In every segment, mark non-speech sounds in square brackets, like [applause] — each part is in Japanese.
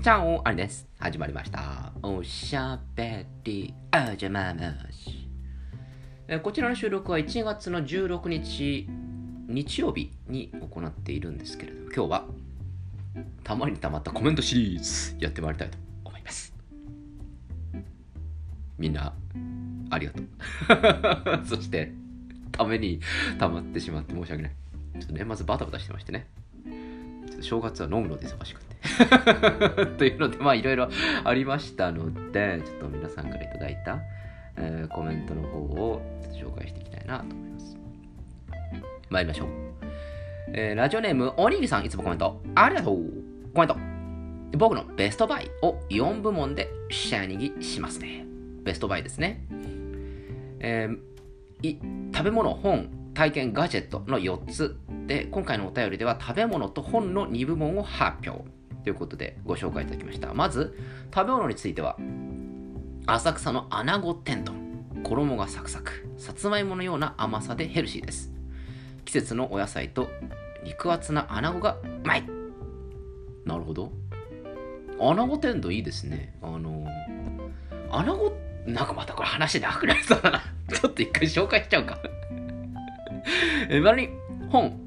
チャオあれです。始まりました。おしゃべりあじゃままし。こちらの収録は1月の16日、日曜日に行っているんですけれども、今日はたまにたまったコメントシリーズやってまいりたいと思います。みんな、ありがとう。[laughs] そして、ためにたまってしまって申し訳ない。ちょっと年末バタバタしてましてね。正月は飲むので忙しくて。[laughs] というので、まあいろいろありましたので、ちょっと皆さんからいただいた、えーコメントの方を紹介していきたいなと思います。参りましょう。えーラジオネーム、おにぎさん、いつもコメント、ありがとう。コメント。僕のベストバイを4部門でシャーニギしますね。ベストバイですね。えーい食べ物、本、体験、ガジェットの4つで、今回のお便りでは食べ物と本の2部門を発表ということでご紹介いただきました。まず、食べ物については、浅草の穴子天丼。衣がサクサク、さつまいものような甘さでヘルシーです。季節のお野菜と肉厚な穴子がうまいなるほど。穴子天丼いいですね。あの穴子、なんかまたこれ話なくなりそうだな。ちょっと一回紹介しちゃうか。[laughs] まに本、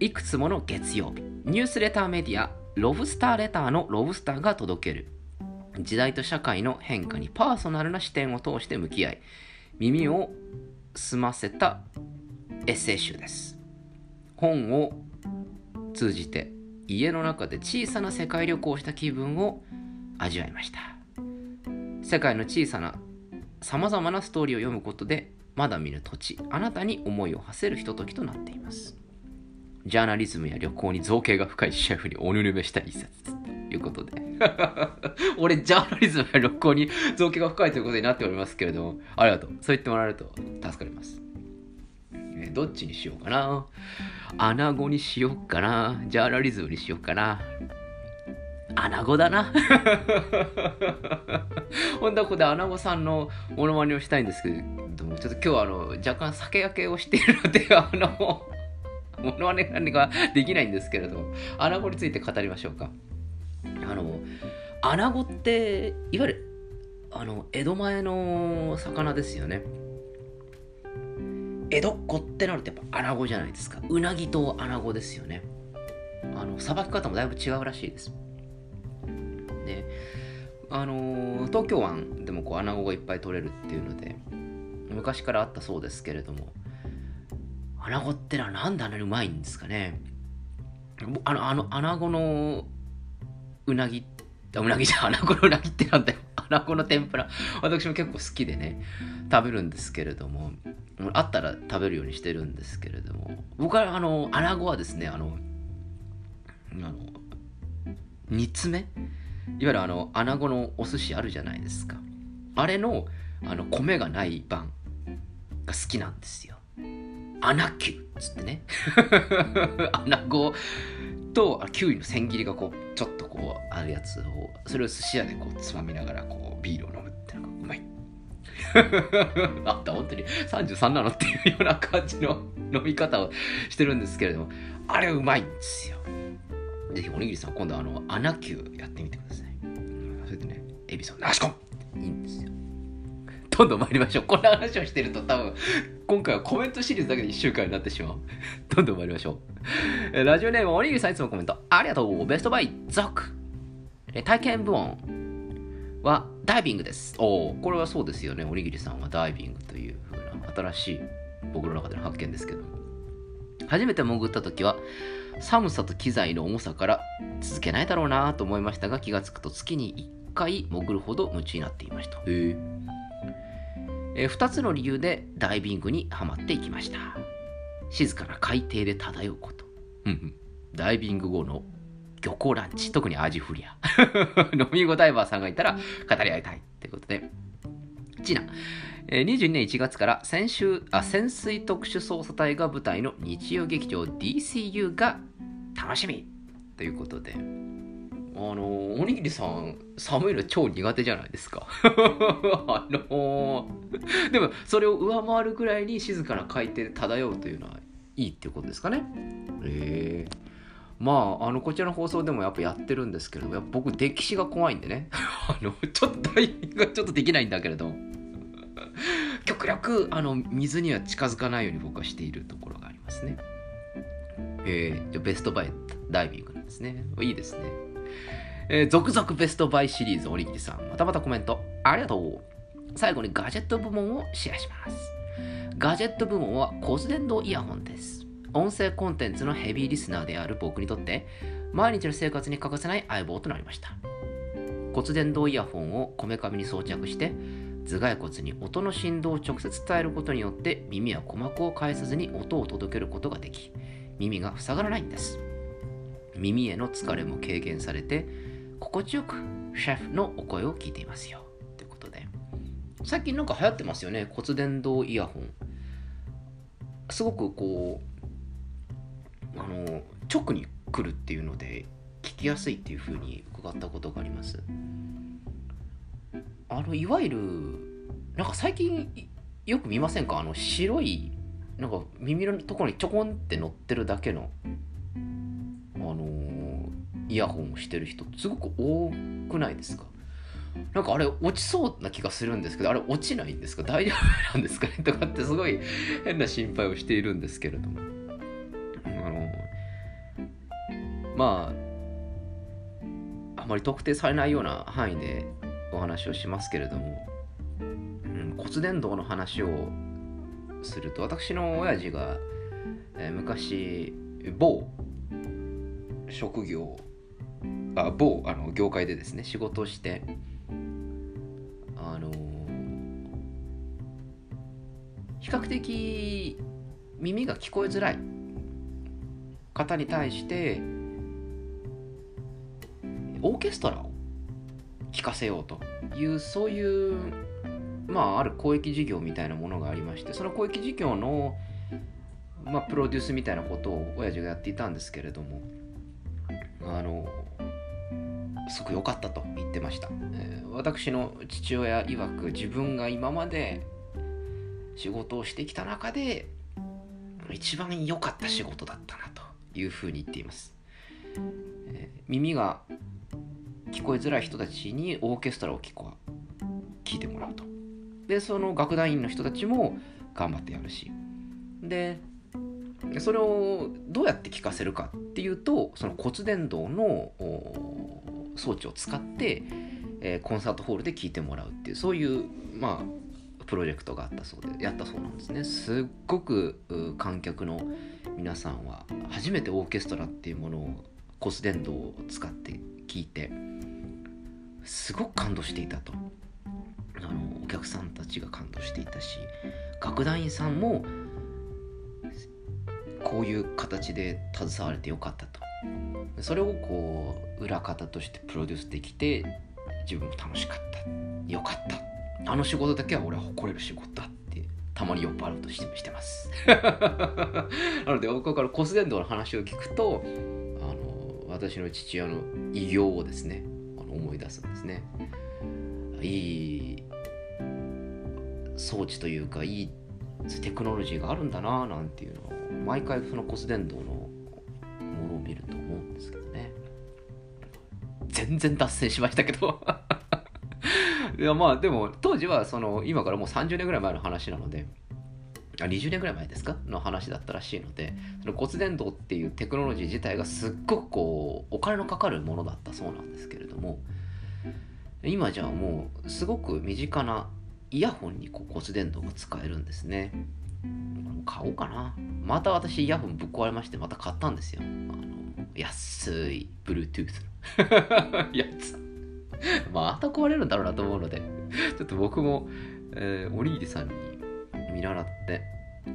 いくつもの月曜日、ニュースレターメディア、ロブスターレターのロブスターが届ける。時代と社会の変化にパーソナルな視点を通して向き合い、耳を澄ませたエッセイ集です。本を通じて家の中で小さな世界旅行をした気分を味わいました。世界の小さな様々なストーリーを読むことでまだ見ぬ土地、あなたに思いを馳せるひとときとなっています。ジャーナリズムや旅行に造形が深いシェフにおぬるめした一冊ということで。[laughs] 俺、ジャーナリズムや旅行に造形が深いということになっておりますけれども、ありがとう。そう言ってもらえると助かります。えどっちにしようかな？穴子にしようかな？ジャーナリズムにしようかな？穴子だな。[laughs] 本当はここで穴子さんのモノマネをしたいんですけど、ちょっと今日はあの若干酒焼けをしているので、あの、モノマネができないんですけれども、穴子について語りましょうか。あの、穴子って、いわゆる、あの、江戸前の魚ですよね。江戸っ子ってなるとやっぱ穴子じゃないですか。うなぎと穴子ですよね。あの、さばき方もだいぶ違うらしいです。で、あの東京湾でもこう穴子がいっぱい取れるっていうので、昔からあったそうですけれども、穴子ってのはなんであんなにうまいんですかね。あの、あの、穴子のうなぎ、あうなぎじゃん、穴子のうなぎってなんだよ。穴子の天ぷら。私も結構好きでね、食べるんですけれども、あったら食べるようにしてるんですけれども、僕はあの、穴子はですね、あの、あの、煮詰め？いわゆるあの、穴子のお寿司あるじゃないですか。あれの、あの、米がない版が好きなんですよ。穴球っつってね。[laughs] 穴子とあキュウリの千切りがこうちょっとこうあるやつをそれを寿司屋でこうつまみながらこうビールを飲むってのがうまい。[laughs] あった本当に。33なのっていうような感じの飲み方をしてるんですけれどもあれうまいんですよ。ぜひおにぎりさん今度あの穴球やってみてください。それでねエビソン流し込むいいんですよ。どんどん参りましょう。こんな話をしてると多分今回はコメントシリーズだけで1週間になってしまう。どんどん参りましょう。ラジオネームおにぎりさんいつもコメント。ありがとう。ベストバイ続え体験部門はダイビングです。おおこれはそうですよね。おにぎりさんはダイビングという風な新しい僕の中での発見ですけども。初めて潜った時は寒さと機材の重さから続けないだろうなと思いましたが気がつくと月に1回潜るほど夢中になっていました。へええー2つの理由でダイビングにはまっていきました静かな海底で漂うこと。うんうんダイビング後の漁港ランチ、特にアジフリア。[laughs] 飲み子ダイバーさんがいたら語り合いたい。ということで。チナ。えー22年1月から潜水あ潜水特殊捜査隊が舞台の日曜劇場 DCU が楽しみということで。あのおにぎりさん、寒いの超苦手じゃないですか。[laughs] あのでも、それを上回るぐらいに静かな海底で漂うというのはいいっていうことですかね。ええまあ、あの、こちらの放送でもやっぱやってるんですけれど、やっぱ僕、歴史が怖いんでね。[laughs] あの、ちょっとタイミングがちょっとできないんだけれど、極力、あの、水には近づかないように僕はしているところがありますね。えー、ベストバイダイビングなんですね。いいですね。えー、続々ベストバイシリーズ、おにぎりさん。またまたコメント、ありがとう。最後にガジェット部門をシェアします。ガジェット部門は骨伝導イヤホンです。音声コンテンツのヘビーリスナーである僕にとって毎日の生活に欠かせない相棒となりました骨伝導イヤホンをこめかみに装着して頭蓋骨に音の振動を直接伝えることによって耳や鼓膜を介さずに音を届けることができ耳が塞がらないんです耳への疲れも軽減されて心地よくシェフのお声を聞いていますよ。ということで。最近なんか流行ってますよね。骨伝導イヤホン。すごくこうあの直に来るっていうので聞きやすいっていうふうに伺ったことがあります。あのいわゆるなんか最近よく見ませんか？あの白いなんか耳のところにちょこんって乗ってるだけのあのイヤホンをしてる人すごく多くないですか？なんかあれ落ちそうな気がするんですけどあれ落ちないんですか？大丈夫なんですかね？とかってすごい変な心配をしているんですけれども。あのまああまり特定されないような範囲でお話をしますけれども、うん、骨伝導の話をすると私の親父が、えー、昔某職業あ某あの業界でですね仕事をしてあの、比較的耳が聞こえづらい方に対してオーケストラを聴かせようというそういうまあある公益事業みたいなものがありましてその公益事業のまあプロデュースみたいなことを親父がやっていたんですけれどもすごく良かったと言ってました、えー、私の父親曰く自分が今まで仕事をしてきた中で一番良かった仕事だったなというふうに言っています、えー、耳が聞こえづらい人たちにオーケストラを聴こ聞いてもらうと。で、その楽団員の人たちも頑張ってやるし。で、それをどうやって聴かせるかっていうと、その骨伝導の装置を使って、えー、コンサートホールで聴いてもらうっていう、そういう、まあ、プロジェクトがあったそうで、やったそうなんですね。すっごく観客の皆さんは初めてオーケストラっていうものを骨伝導を使って聞いてすごく感動していたとあのお客さんたちが感動していたし楽団員さんもこういう形で携われてよかったとそれをこう裏方としてプロデュースできて自分も楽しかった。よかった。あの仕事だけは俺は誇れる仕事だってたまに酔っ払うとしてしてます。[laughs] なのでここから骨伝導の話を聞くとあの私の父親の偉業をですね思い出すんですね。いい装置というかいいテクノロジーがあるんだななんていうのを毎回その骨伝導の全然脱線しましたけど。[laughs] いやまあでも当時はその今からもう30年ぐらい前の話なのであ20年ぐらい前ですか？の話だったらしいのでその骨伝導っていうテクノロジー自体がすっごくこうお金のかかるものだったそうなんですけれども今じゃあもうすごく身近なイヤホンにこう骨伝導が使えるんですね。買おうかな。また私イヤホンぶっ壊れましてまた買ったんですよ。あの安い Bluetooth のやつまた壊れるんだろうなと思うので。ちょっと僕も、えー、おにぎりさんに見習って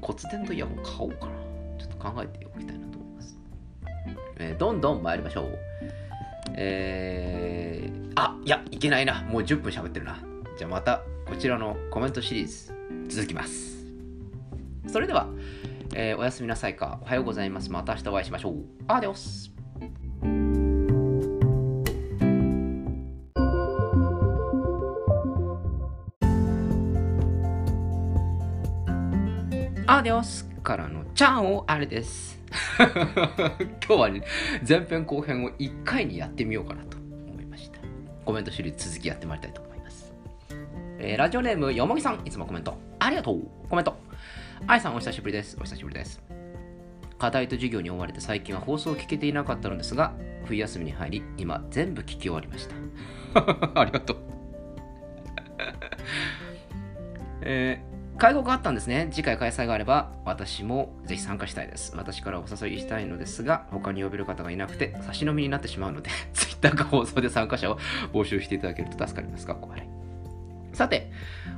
骨伝導イヤホン買おうかな。ちょっと考えておきたいなと思います、えー、どんどん参りましょう。えー、あいやいけないな。もう10分喋ってるな。じゃあまたこちらのコメントシリーズ続きます。それでは、えー、おやすみなさいかおはようございますまた明日お会いしましょうアデオスアデオスからのチャオあれです。[laughs] 今日は、ね、前編後編を1回にやってみようかなと思いました。コメントシリーズ続きやってまいりたいと思います。えーラジオネームよもぎさん、いつもコメントありがとう。コメント。あいさん、お久しぶりです。お久しぶりです。課題と授業に追われて最近は放送を聞けていなかったのですが、冬休みに入り、今全部聞き終わりました。[laughs] ありがとう。[laughs] えー会合があったんですね。次回開催があれば、私もぜひ参加したいです。私からお誘いしたいのですが、他に呼べる方がいなくて、差し飲みになってしまうので、[laughs] Twitter か放送で参加者を募集していただけると助かりますかこれ。さて、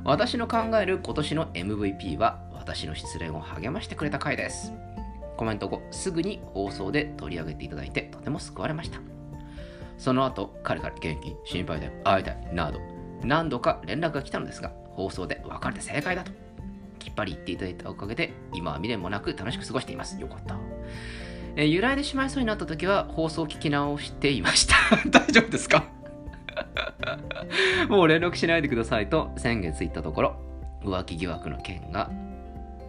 私の考える今年の MVP は、私の失恋を励ましてくれた回です。コメント後、すぐに放送で取り上げていただいて、とても救われました。その後、彼から元気、心配だよ、会いたい、など、何度か連絡が来たのですが、放送で別れて正解だと。きっぱり言っていただいたおかげで、今は未練もなく楽しく過ごしています。よかった。え揺らいでしまいそうになった時は、放送を聞き直していました。[laughs] 大丈夫ですか？[laughs] もう連絡しないでくださいと先月言ったところ、浮気疑惑の件が、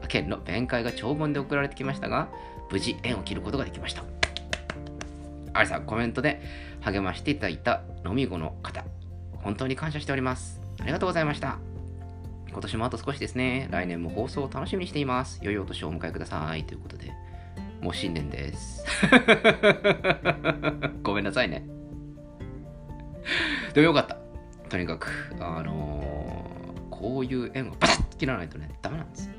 件の弁解が長文で送られてきましたが、無事縁を切ることができました。ありさん、コメントで励ましていただいた飲み子の方、本当に感謝しております。ありがとうございました。今年もあと少しですね。来年も放送を楽しみにしています。良いお年をお迎えください。ということで、もう新年です。[laughs] ごめんなさいね。でもよかった。とにかく、あのーこういう縁をバタッと切らないとね、ダメなんですよ。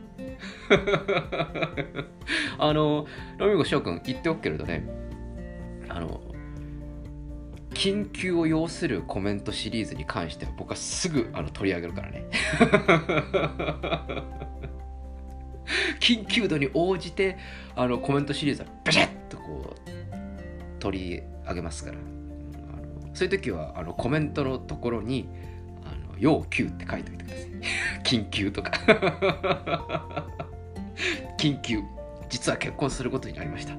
[laughs] あのー、ロミゴ翔くん言っておくけれどね、あの緊急を要するコメントシリーズに関しては僕はすぐあの取り上げるからね。[laughs] 緊急度に応じてあのコメントシリーズはビシッとこう取り上げますから。そういう時はあのコメントのところに「の要急」って書いておいてください。[laughs] 緊急とか。[laughs] 緊急。実は結婚することになりました。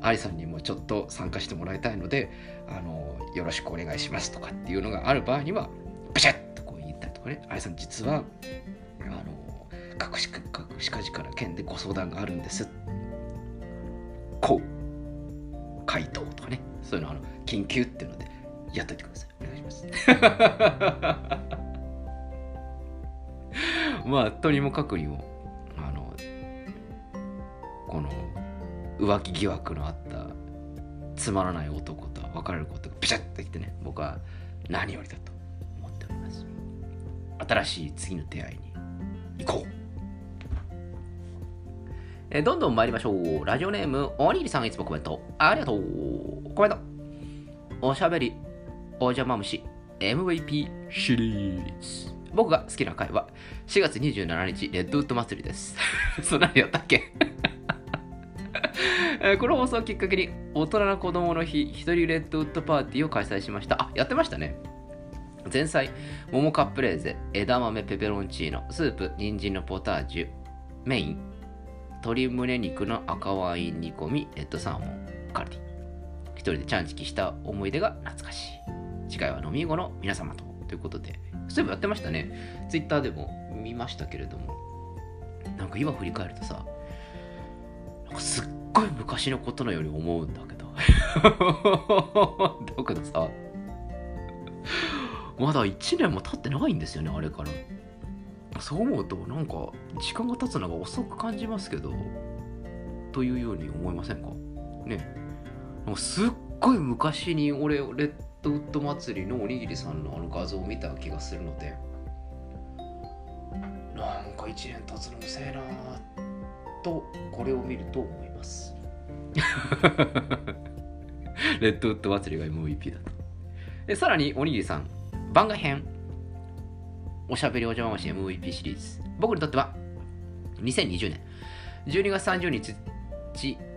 アリさんにもちょっと参加してもらいたいので、あのよろしくお願いしますとかっていうのがある場合には、ビシャッとこう言ったりとかね、アリさん実は、あの隠し隠しかじから件でご相談があるんです。こう、回答とかね、そういうのあの緊急っていうのでやっといてください。お願いします。[laughs] まあ、とにもかくにも、あの、この浮気疑惑のあったつまらない男と別れることがピシャッときてね僕は何よりだと思っております。新しい次の出会いに行こう。えどんどん参りましょう。ラジオネームおにぎりさんいつもコメント。ありがとう。コメント。おしゃべりお邪魔虫 MVP シリーズ。僕が好きな回は4月27日レッドウッド祭りです。[laughs] そんなのやったっけ？[laughs] この放送をきっかけに大人な子供の日一人レッドウッドパーティーを開催しました。あやってましたね。前菜桃カップレーゼ枝豆ペペロンチーノスープ人参のポタージュメイン鶏胸肉の赤ワイン煮込みレッドサーモンカルディ。一人でチャンチキした思い出が懐かしい。次回は飲み後の皆様と。ということでそういえばやってましたね。ツイッターでも見ましたけれども。なんか今振り返るとさなんかすっごい昔のことのように思うんだけど。[laughs] だけどさまだ1年も経ってないんですよねあれから。そう思うとなんか時間が経つのが遅く感じますけど。というように思いませんか？ね。なんかすっごい昔に俺レッドウッド祭りのおにぎりさんのあの画像を見た気がするので。なんか1年経つの遅えなとこれを見ると思います。[laughs] レッドウッド祭りが MVP だと。でさらにおにぎりさん番外編。おしゃべりお邪魔虫 MVP シリーズ。僕にとっては2020年12月30日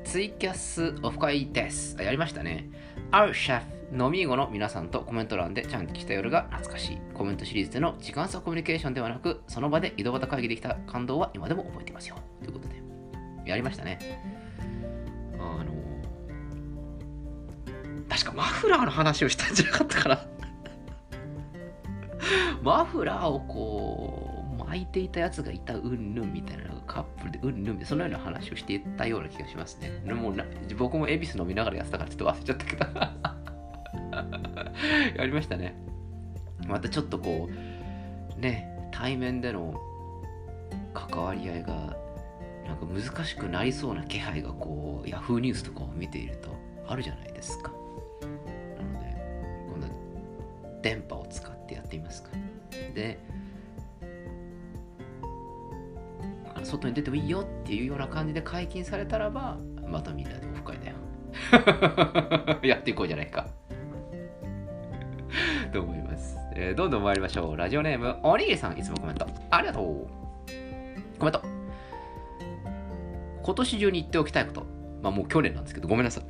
ツイキャスオフ会です。あやりましたね。あるシェフ飲み子の皆さんとコメント欄でちゃんと来た夜が懐かしいコメントシリーズでの時間差コミュニケーションではなくその場で井戸端会議できた感動は今でも覚えていますよ。ということでやりましたね。あの確かマフラーの話をしたんじゃなかったかな。[laughs] マフラーをこう巻いていたやつがいたうんぬんみたいなカップルでうんぬんみたいなそのような話をしていたような気がしますね。でもな僕も恵比寿飲みながらやってたからちょっと忘れちゃったけど。[laughs] やりましたね。またちょっとこう、ね、対面での関わり合いがなんか難しくなりそうな気配がこう、ヤフーニュースとかを見ているとあるじゃないですか。なので、今度電波を使ってやってみますか。で、外に出てもいいよっていうような感じで解禁されたらば、またみんなでオフ会だよ。[laughs] やっていこうじゃないか。えー、どんどん参りましょう。ラジオネーム、おにぎりさん、いつもコメント。ありがとう。コメント。今年中に言っておきたいこと。まあもう去年なんですけど、ごめんなさい。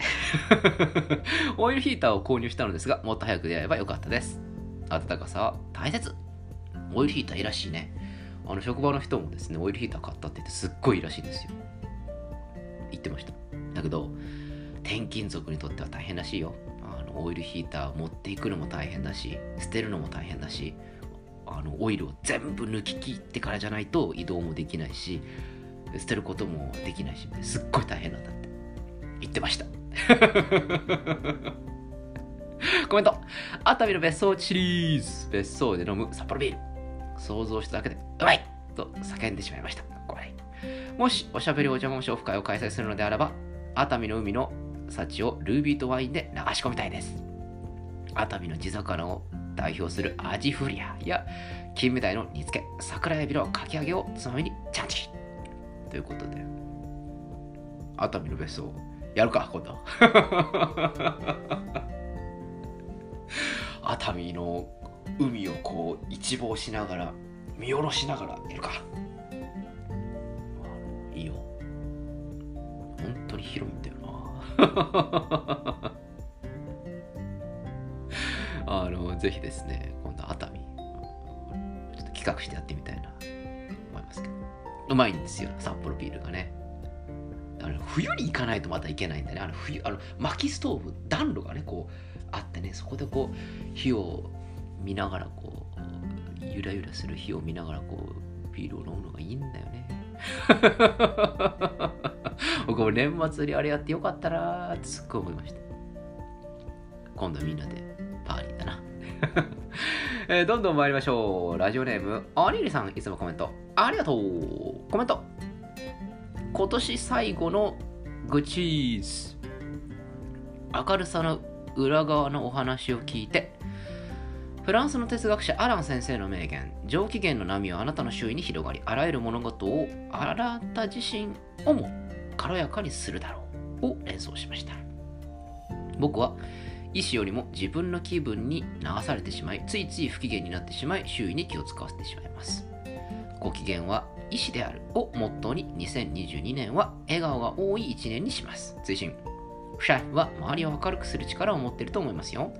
[laughs] オイルヒーターを購入したのですが、もっと早く出会えばよかったです。暖かさは大切。オイルヒーターいいらしいね。あの職場の人もですね、オイルヒーター買ったって言ってすっごいいいらしいんですよ。言ってました。だけど、転勤族にとっては大変らしいよ。のオイルヒーター持っていくのも大変だし、捨てるのも大変だし、あのオイルを全部抜き切ってからじゃないと移動もできないし、捨てることもできないし、すっごい大変なんだって言ってました。[laughs] コメント熱海の別荘シリーズ別荘で飲む札幌ビール想像しただけでうまいと叫んでしまいました。ごめん。もしおしゃべりお邪魔オフ会を開催するのであれば、熱海の海の幸をルービーとワインで流し込みたいです。熱海の地魚を代表するアジフリアや金目鯛の煮付け、桜エビのかき揚げをつまみにチャンチということで、熱海の別荘、やるか、今度。[laughs] 熱海の海をこう一望しながら見下ろしながらいるか [laughs] あのぜひですね今度熱海ちょっと企画してやってみたいな思いますけど。うまいんですよ札幌ビールがね。あの冬に行かないとまた行けないんだね。あの冬あの薪ストーブ暖炉がねこうあってねそこでこう火を見ながらこうゆらゆらする火を見ながらこうビールを飲むのがいいんだよね。僕も年末にあれやってよかったなってすっごい思いました。今度みんなでパーリーだな。[laughs] えー、どんどん参りましょう。ラジオネームアニリさんいつもコメント。ありがとう。コメント。今年最後のグチーズ。明るさの裏側のお話を聞いてフランスの哲学者アラン先生の名言。上機嫌の波はあなたの周囲に広がりあらゆる物事をあなた自身をも軽やかにするだろう。を連想しました。僕は意志よりも自分の気分に流されてしまいついつい不機嫌になってしまい周囲に気を使わせてしまいます。ご機嫌は意志であるをモットーに2022年は笑顔が多い1年にします。追伸。フシャイは周りを明るくする力を持っていると思いますよ。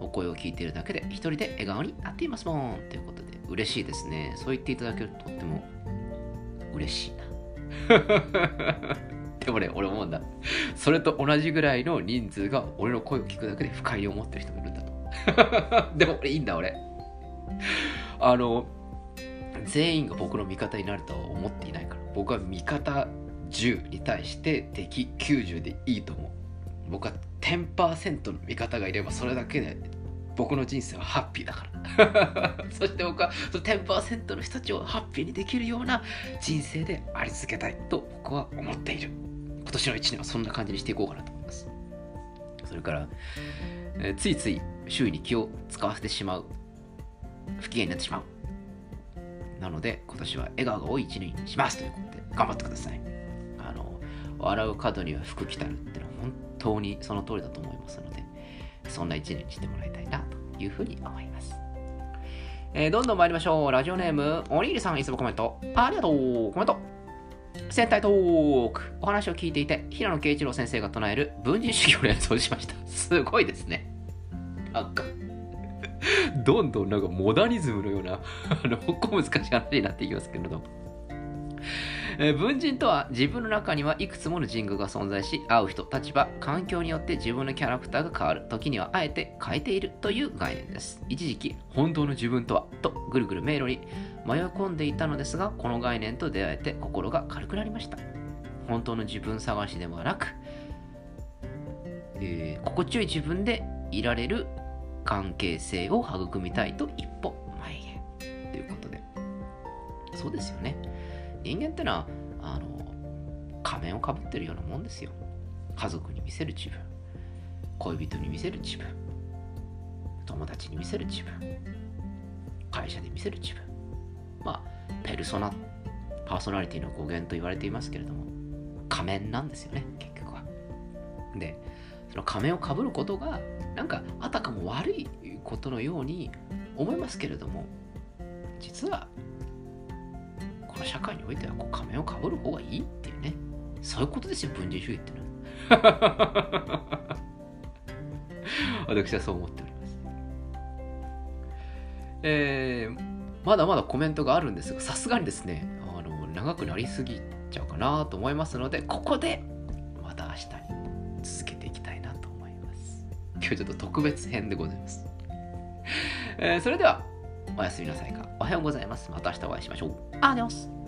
お声を聞いているだけで一人で笑顔になっていますもん。ということで嬉しいですね。そう言っていただけるととっても嬉しいな [laughs] でもね俺思うんだ。それと同じぐらいの人数が俺の声を聞くだけで不快に思ってる人もいるんだと。[laughs] でも俺いいんだ俺。あの全員が僕の味方になるとは思っていないから。僕は味方10に対して敵90でいいと思う。僕は10%の味方がいればそれだけで僕の人生はハッピーだから。[laughs] そして僕はその10%の人たちをハッピーにできるような人生であり続けたいと僕は思っている。年の1年はそんな感じにしていこうかなと思いますそれから、えー、ついつい周囲に気を使わせてしまう不機嫌になってしまうなので今年は笑顔が多い1年にしますということで頑張ってくださいあの笑う角には服着たるってのは本当にその通りだと思いますので、そんな一年にしてもらいたいなというふうに思います。えー、どんどん参りましょう。ラジオネーム、おにぎりさん、いつもコメント。ありがとう。コメント。戦隊トーク。お話を聞いていて、平野啓一郎先生が唱える文人主義を連想しました。すごいですね。なんか、どんどんなんかモダニズムのような、あの、こ難しい話になっていきますけれども。えー文人とは自分の中にはいくつもの人格が存在し会う人立場環境によって自分のキャラクターが変わる時にはあえて変えているという概念です。一時期本当の自分とはとぐるぐる迷路に迷い込んでいたのですがこの概念と出会えて心が軽くなりました。本当の自分探しではなく、えー心地よい自分でいられる関係性を育みたいと一歩前へ。ということで。そうですよね。人間ってのはあの仮面をかぶってるようなもんですよ。家族に見せる自分。恋人に見せる自分。友達に見せる自分。会社で見せる自分。まあペルソナパーソナリティの語源と言われていますけれども仮面なんですよね結局は。でその仮面をかぶることがなんかあたかも悪いことのように思いますけれども実はの社会においてはこう仮面をかぶる方がいいっていうね。そういうことですよ文人主義っていうのは。[laughs] 私はそう思っております。えーまだまだコメントがあるんですがさすがにですねあの長くなりすぎちゃうかなと思いますのでここでまた明日に続けていきたいなと思います。今日ちょっと特別編でございます、えーそれではおやすみなさいか。おはようございます。また明日お会いしましょう。アディオス